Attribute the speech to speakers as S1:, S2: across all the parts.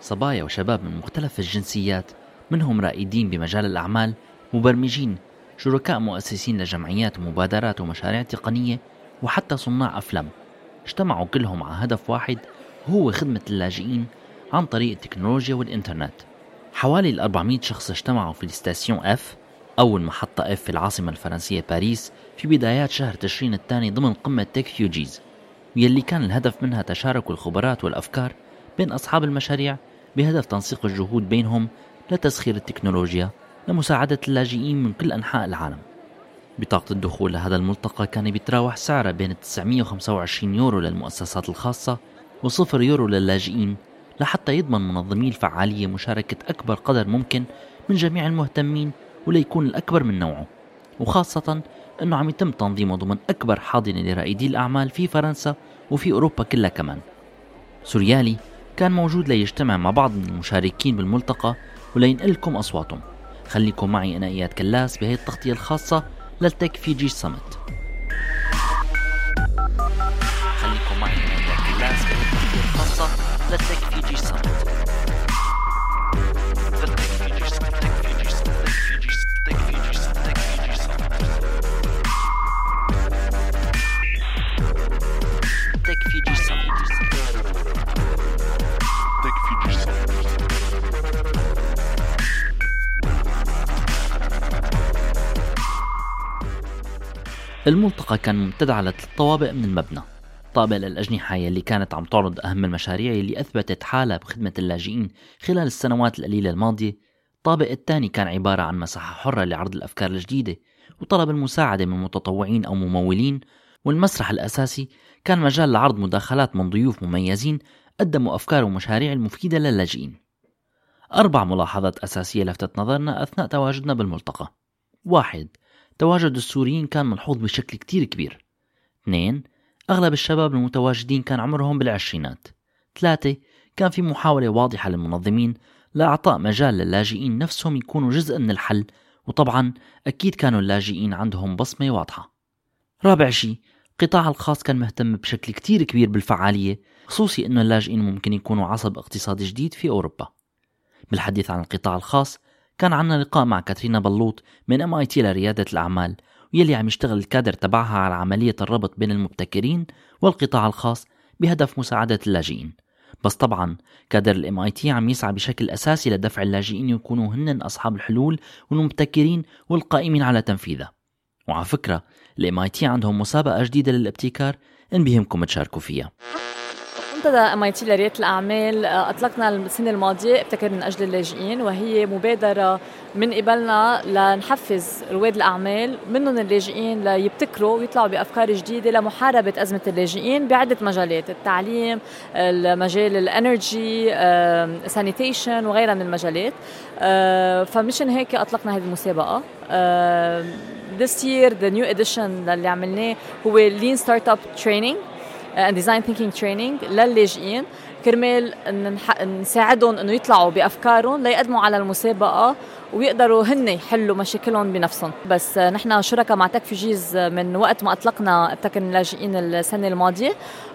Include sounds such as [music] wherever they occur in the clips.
S1: صبايا وشباب من مختلف الجنسيات منهم رائدين بمجال الأعمال مبرمجين شركاء مؤسسين لجمعيات ومبادرات ومشاريع تقنية وحتى صناع أفلام. اجتمعوا كلهم على هدف واحد وهو خدمة اللاجئين عن طريق التكنولوجيا والإنترنت. حوالي ال 400 شخص اجتمعوا في ال Station F أو المحطة F في العاصمة الفرنسية باريس في بدايات شهر تشرين الثاني ضمن قمة Techfugees واللي كان الهدف منها تشارك الخبرات والأفكار بين أصحاب المشاريع بهدف تنسيق الجهود بينهم لتسخير التكنولوجيا لمساعدة اللاجئين من كل أنحاء العالم. بطاقة الدخول لهذا الملتقى كان بيتراوح سعرها بين 925 يورو للمؤسسات الخاصة و0 يورو للاجئين لحتى يضمن منظمي الفعالية مشاركة أكبر قدر ممكن من جميع المهتمين وليكون الأكبر من نوعه. وخاصة أنه عم يتم تنظيمه ضمن أكبر حاضنة لرائدي الأعمال في فرنسا وفي أوروبا كلها كمان. سوريالي كان موجود ليجتمع مع بعض من المشاركين بالملتقى ولينقلكم أصواتهم. خليكم معي أنا إياد كلاس بهي التغطية الخاصة للتك في جي سمت خليكم معي أنا إياد كلاس بهي التغطية الخاصة للتك في جي سمت الملتقى كان ممتد على ثلاث طوابق من المبنى. طابق للأجنحة يلي كانت عم تعرض أهم المشاريع يلي أثبتت حالها بخدمة اللاجئين خلال السنوات القليلة الماضية. الطابق الثاني كان عبارة عن مساحة حرة لعرض الأفكار الجديدة وطلب المساعدة من متطوعين أو ممولين والمسرح الأساسي كان مجال لعرض مداخلات من ضيوف مميزين قدموا أفكار ومشاريع المفيدة للاجئين. أربع ملاحظات أساسية لفتت نظرنا أثناء تواجدنا بالملتقى. واحد تواجد السوريين كان ملحوظ بشكل كتير كبير. اثنين أغلب الشباب المتواجدين كان عمرهم بالعشرينات. ثلاثة كان في محاولة واضحة للمنظمين لإعطاء مجال للاجئين نفسهم يكونوا جزء من الحل وطبعا أكيد كانوا اللاجئين عندهم بصمة واضحة. رابع شيء القطاع الخاص كان مهتم بشكل كتير كبير بالفعالية خصوصي أنه اللاجئين ممكن يكونوا عصب اقتصادي جديد في أوروبا. بالحديث عن القطاع الخاص كان عنا لقاء مع كاترينا بلوط من MIT لريادة الأعمال ويلي عم يشتغل الكادر تبعها على عملية الربط بين المبتكرين والقطاع الخاص بهدف مساعدة اللاجئين. بس طبعا كادر ال MIT عم يسعى بشكل أساسي لدفع اللاجئين يكونوا هن أصحاب الحلول والمبتكرين والقائمين على تنفيذها. وعلى فكرة ال MIT عندهم مسابقة جديدة للابتكار إن بيهمكم تشاركوا فيها.
S2: منتدى MIT لريادة الأعمال آه، أطلقنا السنة الماضية ابتكر من أجل اللاجئين وهي مبادرة من قبلنا لنحفز رواد الأعمال منهم اللاجئين ليبتكروا ويطلعوا بأفكار جديدة لمحاربة أزمة اللاجئين بعدة مجالات التعليم المجال ال energy sanitation وغيرها من المجالات. آه، فمشان هيك أطلقنا هذه المسابقة. this year the new edition اللي عملناه هو lean startup training. and design thinking training للاجئين. كرمال نساعدهم إنه يطلعوا بأفكارهم ليقدموا على المسابقة ويقدروا هن يحلوا مشاكلهم بنفسهم. بس نحن شركاء مع Techfugees من وقت ما أطلقنا ابتكر اللاجئين السنة الماضية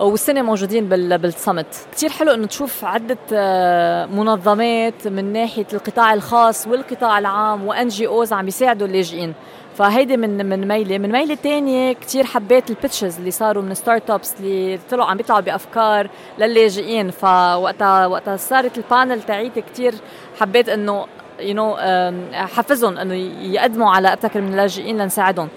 S2: والسنة موجودين بال summit كثير حلو إنه تشوف عدة آه، منظمات من ناحية القطاع الخاص والقطاع العام و NGOs عم يساعدوا اللاجئين. فهيدي من من ميلة. من ميلة تانية كثير حبيت ال pitches اللي صاروا من startups اللي طلعوا عم بيطلعوا بأفكار للاجئين. فوقتها وقتها صارت ال panel تاعيتي كثير حبيت إنه you know حفزهم إنه يقدموا على أبتكر من اللاجئين لنساعدهم.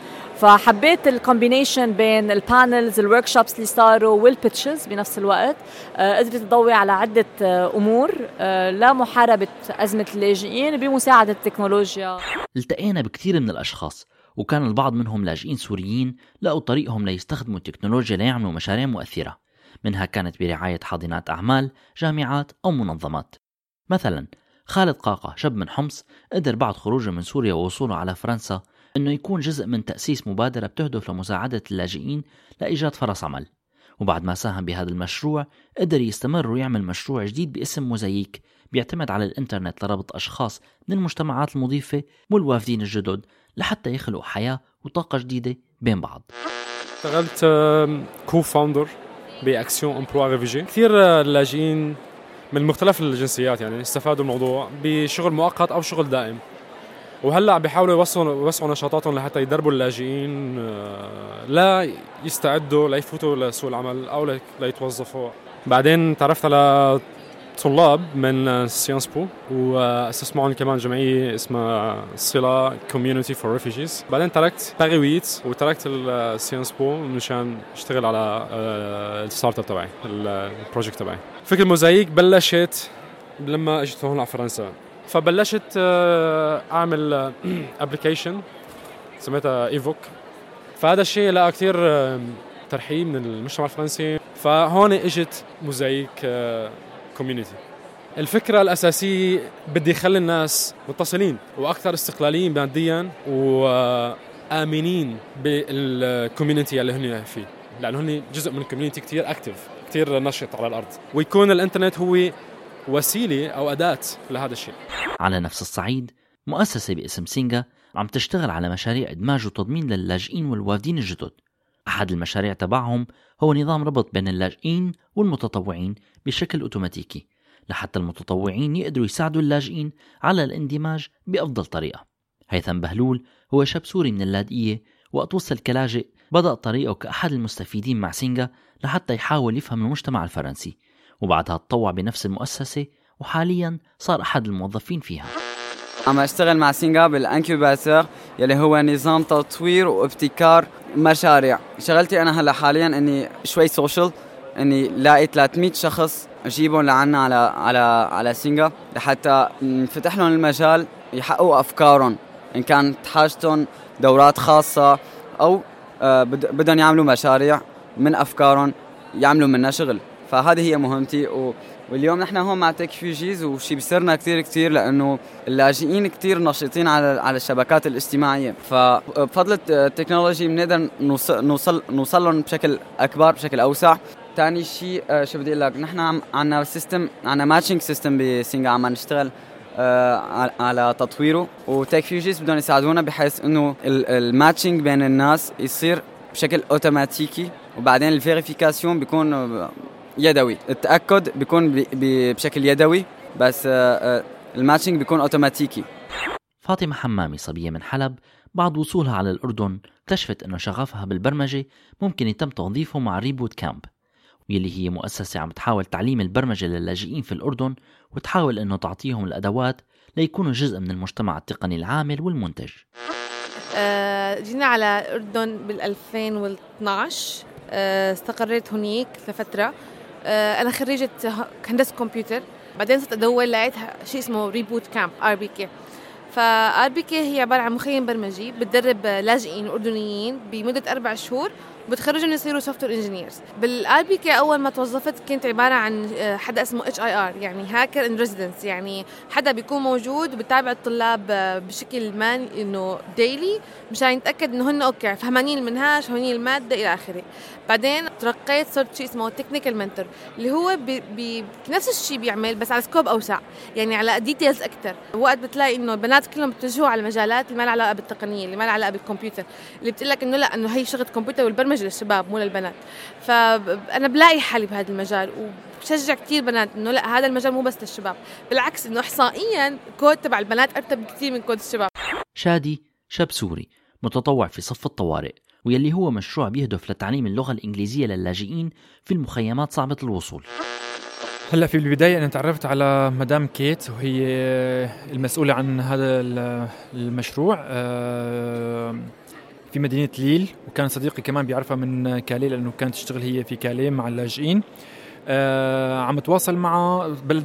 S2: فحبيت ال combination بين ال panels ال workshops اللي صاروا وال pitches بنفس الوقت. آه، قدرت تضوي على عدة آه، أمور آه، لمحاربه أزمة اللاجئين بمساعدة التكنولوجيا.
S1: التقينا بكثير من الأشخاص وكان البعض منهم لاجئين سوريين لقوا طريقهم ليستخدموا التكنولوجيا ليعملوا مشاريع مؤثرة. منها كانت برعاية حاضنات أعمال جامعات أو منظمات. مثلا خالد قاقة شاب من حمص قدر بعد خروجه من سوريا ووصوله على فرنسا أنه يكون جزء من تأسيس مبادرة بتهدف لمساعدة اللاجئين لإيجاد فرص عمل. وبعد ما ساهم بهذا المشروع قدر يستمر ويعمل مشروع جديد باسم موزاييك بيعتمد على الإنترنت لربط أشخاص من المجتمعات المضيفة والوافدين الجدد لحتى يخلقوا حياة وطاقة جديدة بين بعض.
S3: اشتغلت co-founder ب Action Emploi Réfugiés كثير اللاجئين من مختلف الجنسيات يعني استفادوا الموضوع بشغل مؤقت أو شغل دائم. وهلأ بيحاولوا يوسعوا يوسعوا نشاطاتهم لحتى يدربوا اللاجئين آه، لا يستعدوا ليفوتوا لسوق العمل أو ليتوظفوا بعدين تعرفت على طلاب من Sciences Po واسست معهم كمان جمعية اسمها صلة community for refugees بعدين تركت باغي ويت وتركت ال Sciences Po مشان أشتغل على آه، ال startup تبعي ال project تبعي. فكرة الموزايك بلشت لما اجيت هون على فرنسا. فبلشت آه، أعمل application آه، [clears throat] سميتها ايفوك فهذا الشيء لقى كثير ترحيب من المجتمع الفرنسي. فهون إجت Mosaic community الفكرة الأساسية بدي خلي الناس متصلين وأكثر استقلاليين ماديا وآمنين بال community اللي هن فيه. لأنه هن جزء من ال community كثير active كثير نشط على الأرض. ويكون الإنترنت هو وسيلة أو أداة لهذا الشيء.
S1: على نفس الصعيد مؤسسة باسم Singa عم تشتغل على مشاريع إدماج وتضمين للاجئين والوافدين الجدد. أحد المشاريع تبعهم هو نظام ربط بين اللاجئين والمتطوعين بشكل أوتوماتيكي لحتى المتطوعين يقدروا يساعدوا اللاجئين على الاندماج بأفضل طريقة. هيثم بهلول هو شاب سوري من اللاذقية وقت وصل كلاجئ بدأ طريقه كأحد المستفيدين مع Singa لحتى يحاول يفهم المجتمع الفرنسي. وبعدها تطوع بنفس المؤسسة وحاليا صار أحد الموظفين فيها.
S4: عم أشتغل مع Singa بال incubator يلي هو نظام تطوير وابتكار مشاريع. شغلتي أنا هلأ حاليا إني شوي social إني لاقي 300 شخص اجيبهم لعنا على على على Singa لحتى نفتح لهم المجال يحققوا أفكارهم. إن كانت حاجتهم دورات خاصة أو آه، بدهم يعملوا مشاريع من أفكارهم يعملوا منها شغل. فهذه هي مهمتي. و واليوم نحن هون مع Techfugees وشي بيسرنا كثير كثير لأنه اللاجئين كثير نشيطين على على الشبكات الاجتماعية. فبفضل ال technology بنقدر نوصل نوصل نوصل لهم بشكل أكبر بشكل أوسع. ثاني شيء آه، شو بدي أقول لك؟ نحن عندنا system عندنا matching system ب Singa عم نشتغل آه على تطويره. و Techfugees بدهم يساعدونا بحيث إنه ال matching بين الناس يصير بشكل اوتوماتيكي وبعدين ال vérification بيكون يدوي. التأكد بيكون بشكل يدوي بس آه، آه، ال matching بيكون أوتوماتيكي.
S1: فاطمة حمامي صبية من حلب بعد وصولها على الأردن اكتشفت انه شغفها بالبرمجة ممكن يتم توظيفه مع ReBootKamp واللي هي مؤسسة عم تحاول تعليم البرمجة للاجئين في الأردن وتحاول أنه تعطيهم الأدوات ليكونوا جزء من المجتمع التقني العامل والمنتج.
S5: آه، جينا على الأردن بال 2012 استقريت هنيك لفترة. أنا خريجة هندسة كمبيوتر. بعدين صرت أدور لقيت شيء اسمه ريبوت كامب ار بي كي فار بي كي هي عبارة عن مخيم برمجي بتدرب لاجئين أردنيين بمدة أربع شهور بتخرجهم يصيروا software engineers بال RBK أول ما توظفت كنت عبارة عن آه، حدا اسمه HIR يعني hacker in residence يعني حدا بيكون موجود وبتابع الطلاب آه، بشكل ما إنه daily مشان يتأكد إنه هن okay فهمانين المنهاج فهمانين المادة إلى آخره. بعدين ترقيت صرت شيء اسمه technical mentor اللي هو بي بي نفس الشيء بيعمل بس على scope أوسع يعني على details أكثر وقت بتلاقي إنه البنات كلهم بتجهوا على مجالات اللي ما لها علاقة بالتقنية اللي ما لها علاقة بالكمبيوتر اللي بتقول لك إنه لا إنه هي شغلة كمبيوتر والبرمجة للشباب مو للبنات. فانا بلاقي حالي بهذا المجال وبشجع كثير بنات إنه لا هذا المجال مو بس للشباب. بالعكس إنه احصائيا كود تبع البنات أرتب بكثير من كود الشباب.
S1: شادي شاب سوري متطوع في صف الطوارئ ويلي هو مشروع بيهدف لتعليم اللغة الإنجليزية للاجئين في المخيمات صعبة الوصول.
S6: هلا في البداية أنا تعرفت على مدام كيت وهي المسؤولة عن هذا المشروع. آه، في مدينة ليل وكان صديقي كمان بيعرفها من كالي لأنه كانت تشتغل هي في كالي مع اللاجئين. آه عم أتواصل معها بل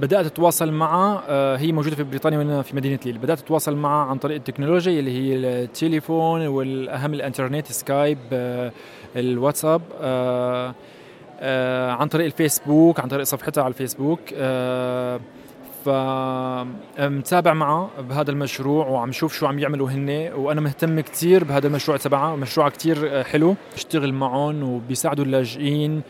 S6: بدأت أتواصل معها آه هي موجودة في بريطانيا وأنا في مدينة ليل. بدأت أتواصل معها عن طريق التكنولوجيا اللي هي التليفون والأهم الإنترنت سكايب آه الواتساب آه آه عن طريق الفيسبوك عن طريق صفحتها على الفيسبوك. آه فمتابع معه بهذا المشروع وعم شوف شو عم يعملوا هن وأنا مهتم كثير بهذا المشروع تبعها مشروع كثير حلو. بيشتغل معهم وبيساعدوا اللاجئين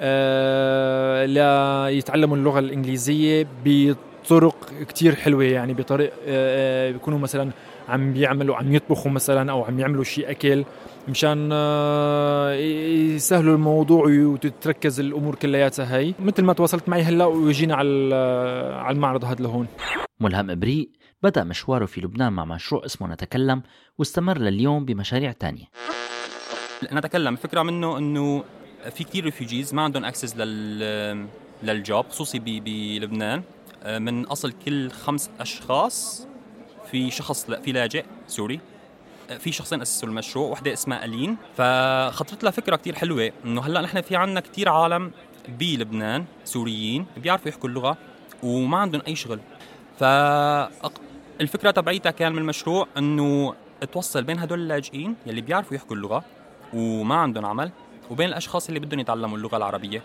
S6: آه ليتعلموا اللغة الإنجليزية بطرق كثير حلوة يعني بطريق آه بيكونوا مثلا عم بيعملوا عم يطبخوا مثلا أو عم يعملوا شيء أكل مشان آه، يسهلوا الموضوع وتتركز الأمور كلياتها هي. مثل ما تواصلت معي هلأ ويجينا على على المعرض هذا لهون.
S1: ملهم ابريق بدأ مشواره في لبنان مع مشروع اسمه نتكلم واستمر لليوم بمشاريع تانية.
S7: نتكلم. الفكرة منه إنه في كثير refugees ما عندهم access لل لل job خصوصي بلبنان آه، من أصل كل خمس أشخاص في شخص في لاجئ سوري. آه، في شخصين أسسوا المشروع وحدة اسمها ألين. فخطرت لها فكرة كثير حلوة إنه هلأ نحن في عندنا كثير عالم بلبنان سوريين بيعرفوا يحكوا اللغة وما عندهم أي شغل. فالفكرة تبعيتها كان من المشروع إنه توصل بين هدول اللاجئين يلي بيعرفوا يحكوا اللغة وما عندهم عمل وبين الأشخاص اللي بدهم يتعلموا اللغة العربية.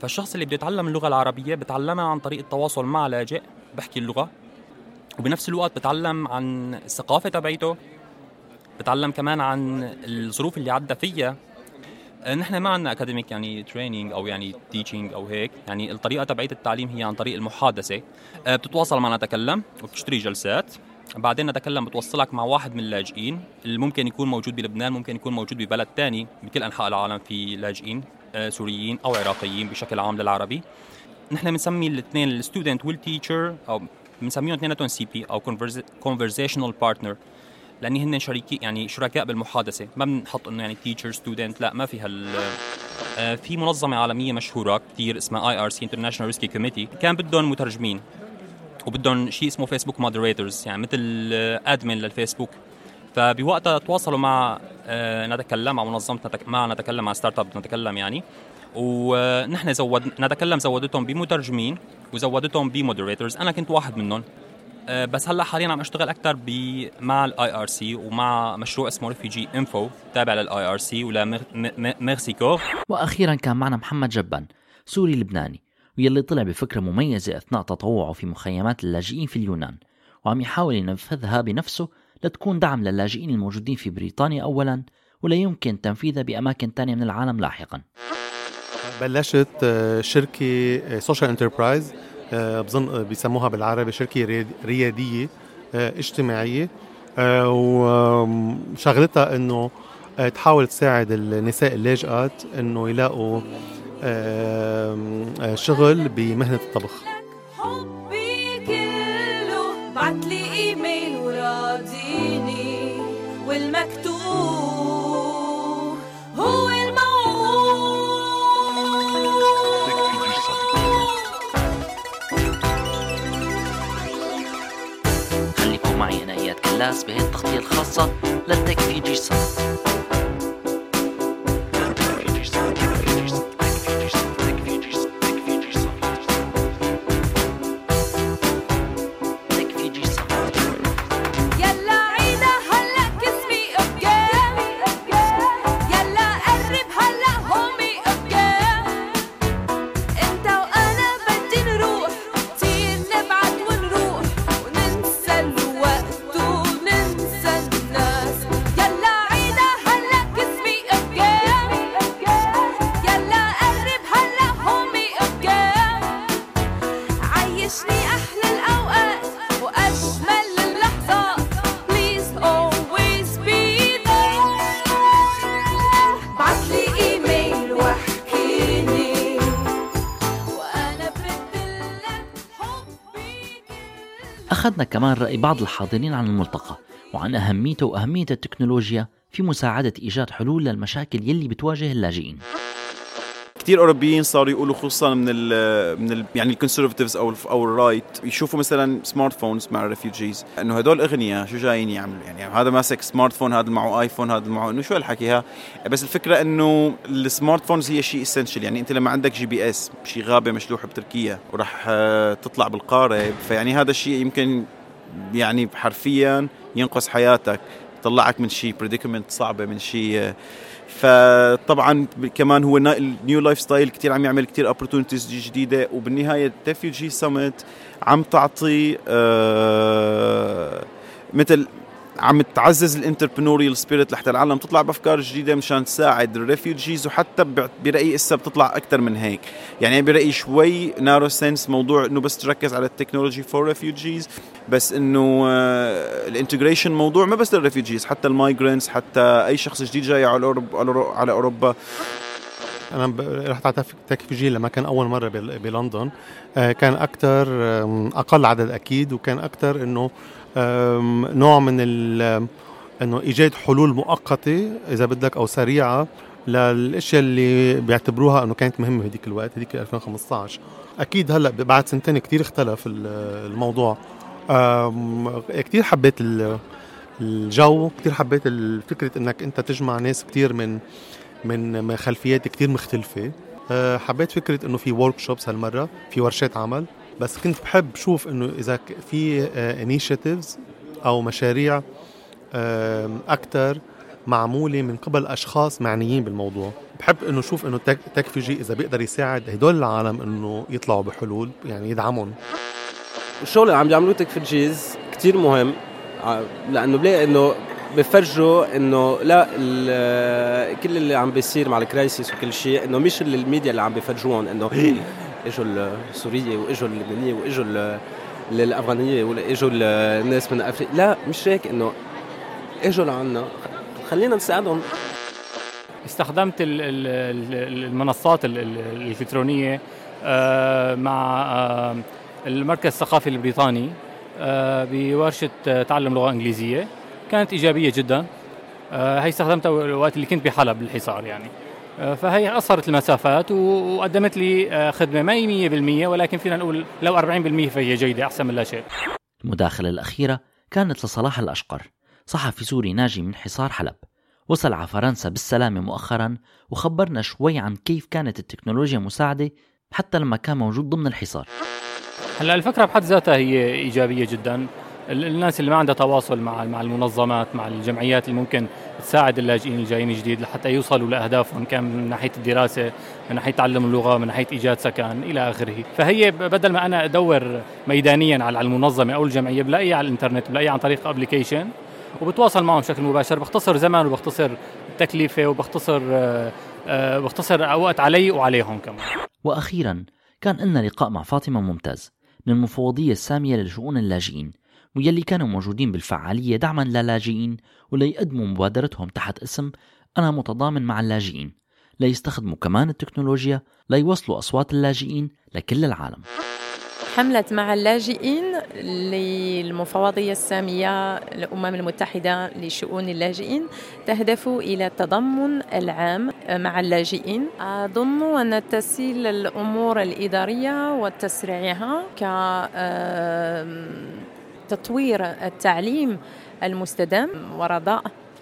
S7: فالشخص اللي بده يتعلم اللغة العربية بتعلمها عن طريق التواصل مع لاجئ بحكي اللغة. وبنفس الوقت بتعلم عن الثقافة تبعيته بتعلم كمان عن الظروف اللي عدى فيها. نحن ما عندنا academic يعني training أو يعني teaching أو هيك. يعني الطريقة تبعية التعليم هي عن طريق المحادثة. آه، بتتواصل معنا نتكلم وبتشتري جلسات. بعدين نتكلم بتوصلك مع واحد من اللاجئين اللي ممكن يكون موجود بلبنان ممكن يكون موجود ببلد تاني بكل أنحاء العالم في لاجئين آه، سوريين أو عراقيين بشكل عام للعربي. نحن بنسمي الاثنين ال student وال teacher أو بنسميهم اثنيناتهم CP أو conversational partner لأن هن شريكي يعني شركاء بالمحادثة. ما بنحط إنه يعني teacher student لا ما في هال آه، في منظمة عالمية مشهورة كثير اسمها IRC International Rescue Committee كان بدهم مترجمين وبدهم شيء اسمه فيسبوك moderators يعني مثل admin للفيسبوك. فبوقتها تواصلوا مع آه، نتكلم مع منظمه مع نتكلم مع startup نتكلم يعني. ونحن زود نتكلم زودتهم بمترجمين وزودتهم ب moderators. أنا كنت واحد منهم. آه، بس هلأ حاليا عم أشتغل أكثر مع ال IRC ومع مشروع اسمه Refugee Info تابع لل IRC ولمكسيكو
S1: وأخيرا كان معنا محمد جبان سوري لبناني ويلي طلع بفكرة مميزة أثناء تطوعه في مخيمات اللاجئين في اليونان وعم يحاول ينفذها بنفسه لتكون دعم للاجئين الموجودين في بريطانيا أولا ولا يمكن تنفيذها بأماكن تانية من العالم لاحقا.
S8: بلشت آه، شركة social enterprise بظن بيسموها بالعربي شركة ريادية آه، اجتماعية. آه، وشغلتها إنه تحاول تساعد النساء اللاجئات إنه يلاقوا شغل بمهنة الطبخ.
S1: معي أنا إياد كلاس بهي التغطية الخاصة للتك في جي أخذنا كمان رأي بعض الحاضرين عن الملتقى وعن أهميته وأهمية التكنولوجيا في مساعدة إيجاد حلول للمشاكل يلي بتواجه اللاجئين.
S9: كثير أوروبيين صاروا يقولوا خصوصا من ال من ال يعني ال conservatives أو أو ال right يشوفوا مثلا smartphones مع ال refugees إنه هدول أغنياء شو جايين يعملوا؟ يعني هذا ماسك smartphone هذا معه iPhone هذا معه إنه شو هالحكي ها بس الفكرة إنه ال smartphones هي شيء essential يعني أنت لما عندك GPS شيء غابة مشلوحة بتركيا وراح تطلع بالقاره فيعني هذا الشيء يمكن يعني حرفيا ينقذ حياتك. طلعك من شيء predicament صعبة من شيء فطبعا كمان هو ال new lifestyle كثير عم يعمل كثير opportunities جديدة وبالنهاية refugee summit عم تعطي آه مثل عم تعزز ال entrepreneurial spirit لحتى العالم تطلع بأفكار جديدة مشان تساعد ال refugees وحتى برأيي اسا بتطلع أكثر من هيك. يعني برأيي شوي narrow sense موضوع إنه بس تركز على ال technology for refugees بس إنه ال integration موضوع ما بس لل refugees حتى ال migrants حتى أي شخص جديد جاي على اوروبا على أوروبا.
S8: أنا رحت على Techfugees لما كان أول مرة بلندن. آه، كان أكثر أقل عدد أكيد وكان أكثر إنه نوع من إنه إيجاد حلول مؤقتة إذا بدك أو سريعة للأشياء اللي بيعتبروها إنه كانت مهمة هذيك الوقت هذيك 2015 أكيد هلأ بعد سنتين كثير اختلف الموضوع. كثير حبيت الجو كثير حبيت فكرة إنك أنت تجمع ناس كثير من من خلفيات كثير مختلفة. أه، حبيت فكرة إنه في ورك شوبس هالمرة في ورشات عمل. بس كنت بحب شوف إنه إذا في initiatives أه، أو مشاريع أكثر معمولة من قبل أشخاص معنيين بالموضوع. بحب إنه شوف إنه Techfugees إذا بيقدر يساعد هدول العالم إنه يطلعوا بحلول يعني يدعمهم.
S10: الشغل اللي عم يعملوه Techfugees كثير مهم لأنه بلاقي إنه بفرجوا إنه لا كل اللي عم بيصير مع ال crisis وكل شيء إنه مش اللي الميديا اللي عم بفرجوهم إنه إجوا السوريه وإجوا اللبنانيه وإجوا الافغانيه واجوا الناس من أفريقيا. لا مش هيك إنه إجوا لعنا. خلينا نساعدهم.
S11: استخدمت المنصات الإلكترونية آه، مع آه، المركز الثقافي البريطاني آه، بورشة تعلم لغة إنجليزية. كانت إيجابية جدا. هي استخدمتها وقت اللي كنت بحلب بالحصار يعني. فهي قصرت المسافات وقدمت لي خدمة ما هي 100% ولكن فينا نقول لو 40% فهي جيدة أحسن من لا شيء.
S1: المداخلة الأخيرة كانت لصلاح الأشقر صحفي سوري ناجي من حصار حلب. وصل على فرنسا بالسلامة مؤخرا وخبرنا شوي عن كيف كانت التكنولوجيا مساعدة حتى لما كان موجود ضمن الحصار.
S11: هلا الفكرة بحد ذاتها هي إيجابية جدا. الناس اللي ما عندها تواصل مع مع المنظمات مع الجمعيات اللي ممكن تساعد اللاجئين الجايين جديد لحتى يوصلوا لاهدافهم كان من ناحية الدراسة من ناحية تعلم اللغة من ناحية إيجاد سكن إلى آخره. فهي بدل ما أنا أدور ميدانيا على المنظمة أو الجمعية بلاقيها على الإنترنت بلاقيها عن طريق ابلكيشن وبتواصل معهم بشكل مباشر. بختصر زمان وبختصر التكلفة وبختصر آه، آه، بختصر وقت علي وعليهم كمان.
S1: وأخيرا كان لنا لقاء مع فاطمة ممتاز من المفوضية السامية لشؤون اللاجئين. ويلي كانوا موجودين بالفعالية دعما للاجئين وليقدموا مبادرتهم تحت اسم أنا متضامن مع اللاجئين. ليستخدموا كمان التكنولوجيا ليوصلوا أصوات اللاجئين لكل العالم.
S12: حملة مع اللاجئين للمفوضية السامية للأمم المتحدة لشؤون اللاجئين تهدف إلى التضمن العام مع اللاجئين. أظن أن تسهيل الأمور الإدارية وتسريعها كتطوير التعليم المستدام ورضاء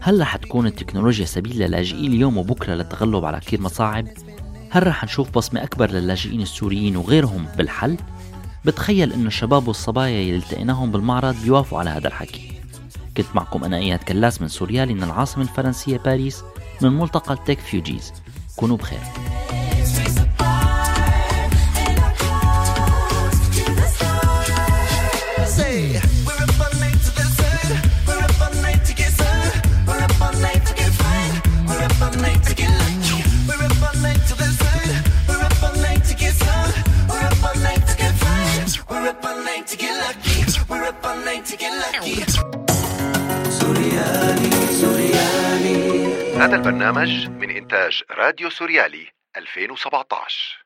S1: هل رح تكون التكنولوجيا سبيل للاجئين اليوم وبكرة للتغلب على كثير مصاعب؟ هل رح نشوف بصمة أكبر للاجئين السوريين وغيرهم بالحل؟ بتخيل إنه الشباب والصبايا اللي التقيناهم بالمعرض بيوافقوا على هذا الحكي كنت معكم أنا إياد كلاس من سوريالي من العاصمة الفرنسية باريس من ملتقى Techfugees كونوا بخير
S13: هذا البرنامج من إنتاج راديو سوريالي 2017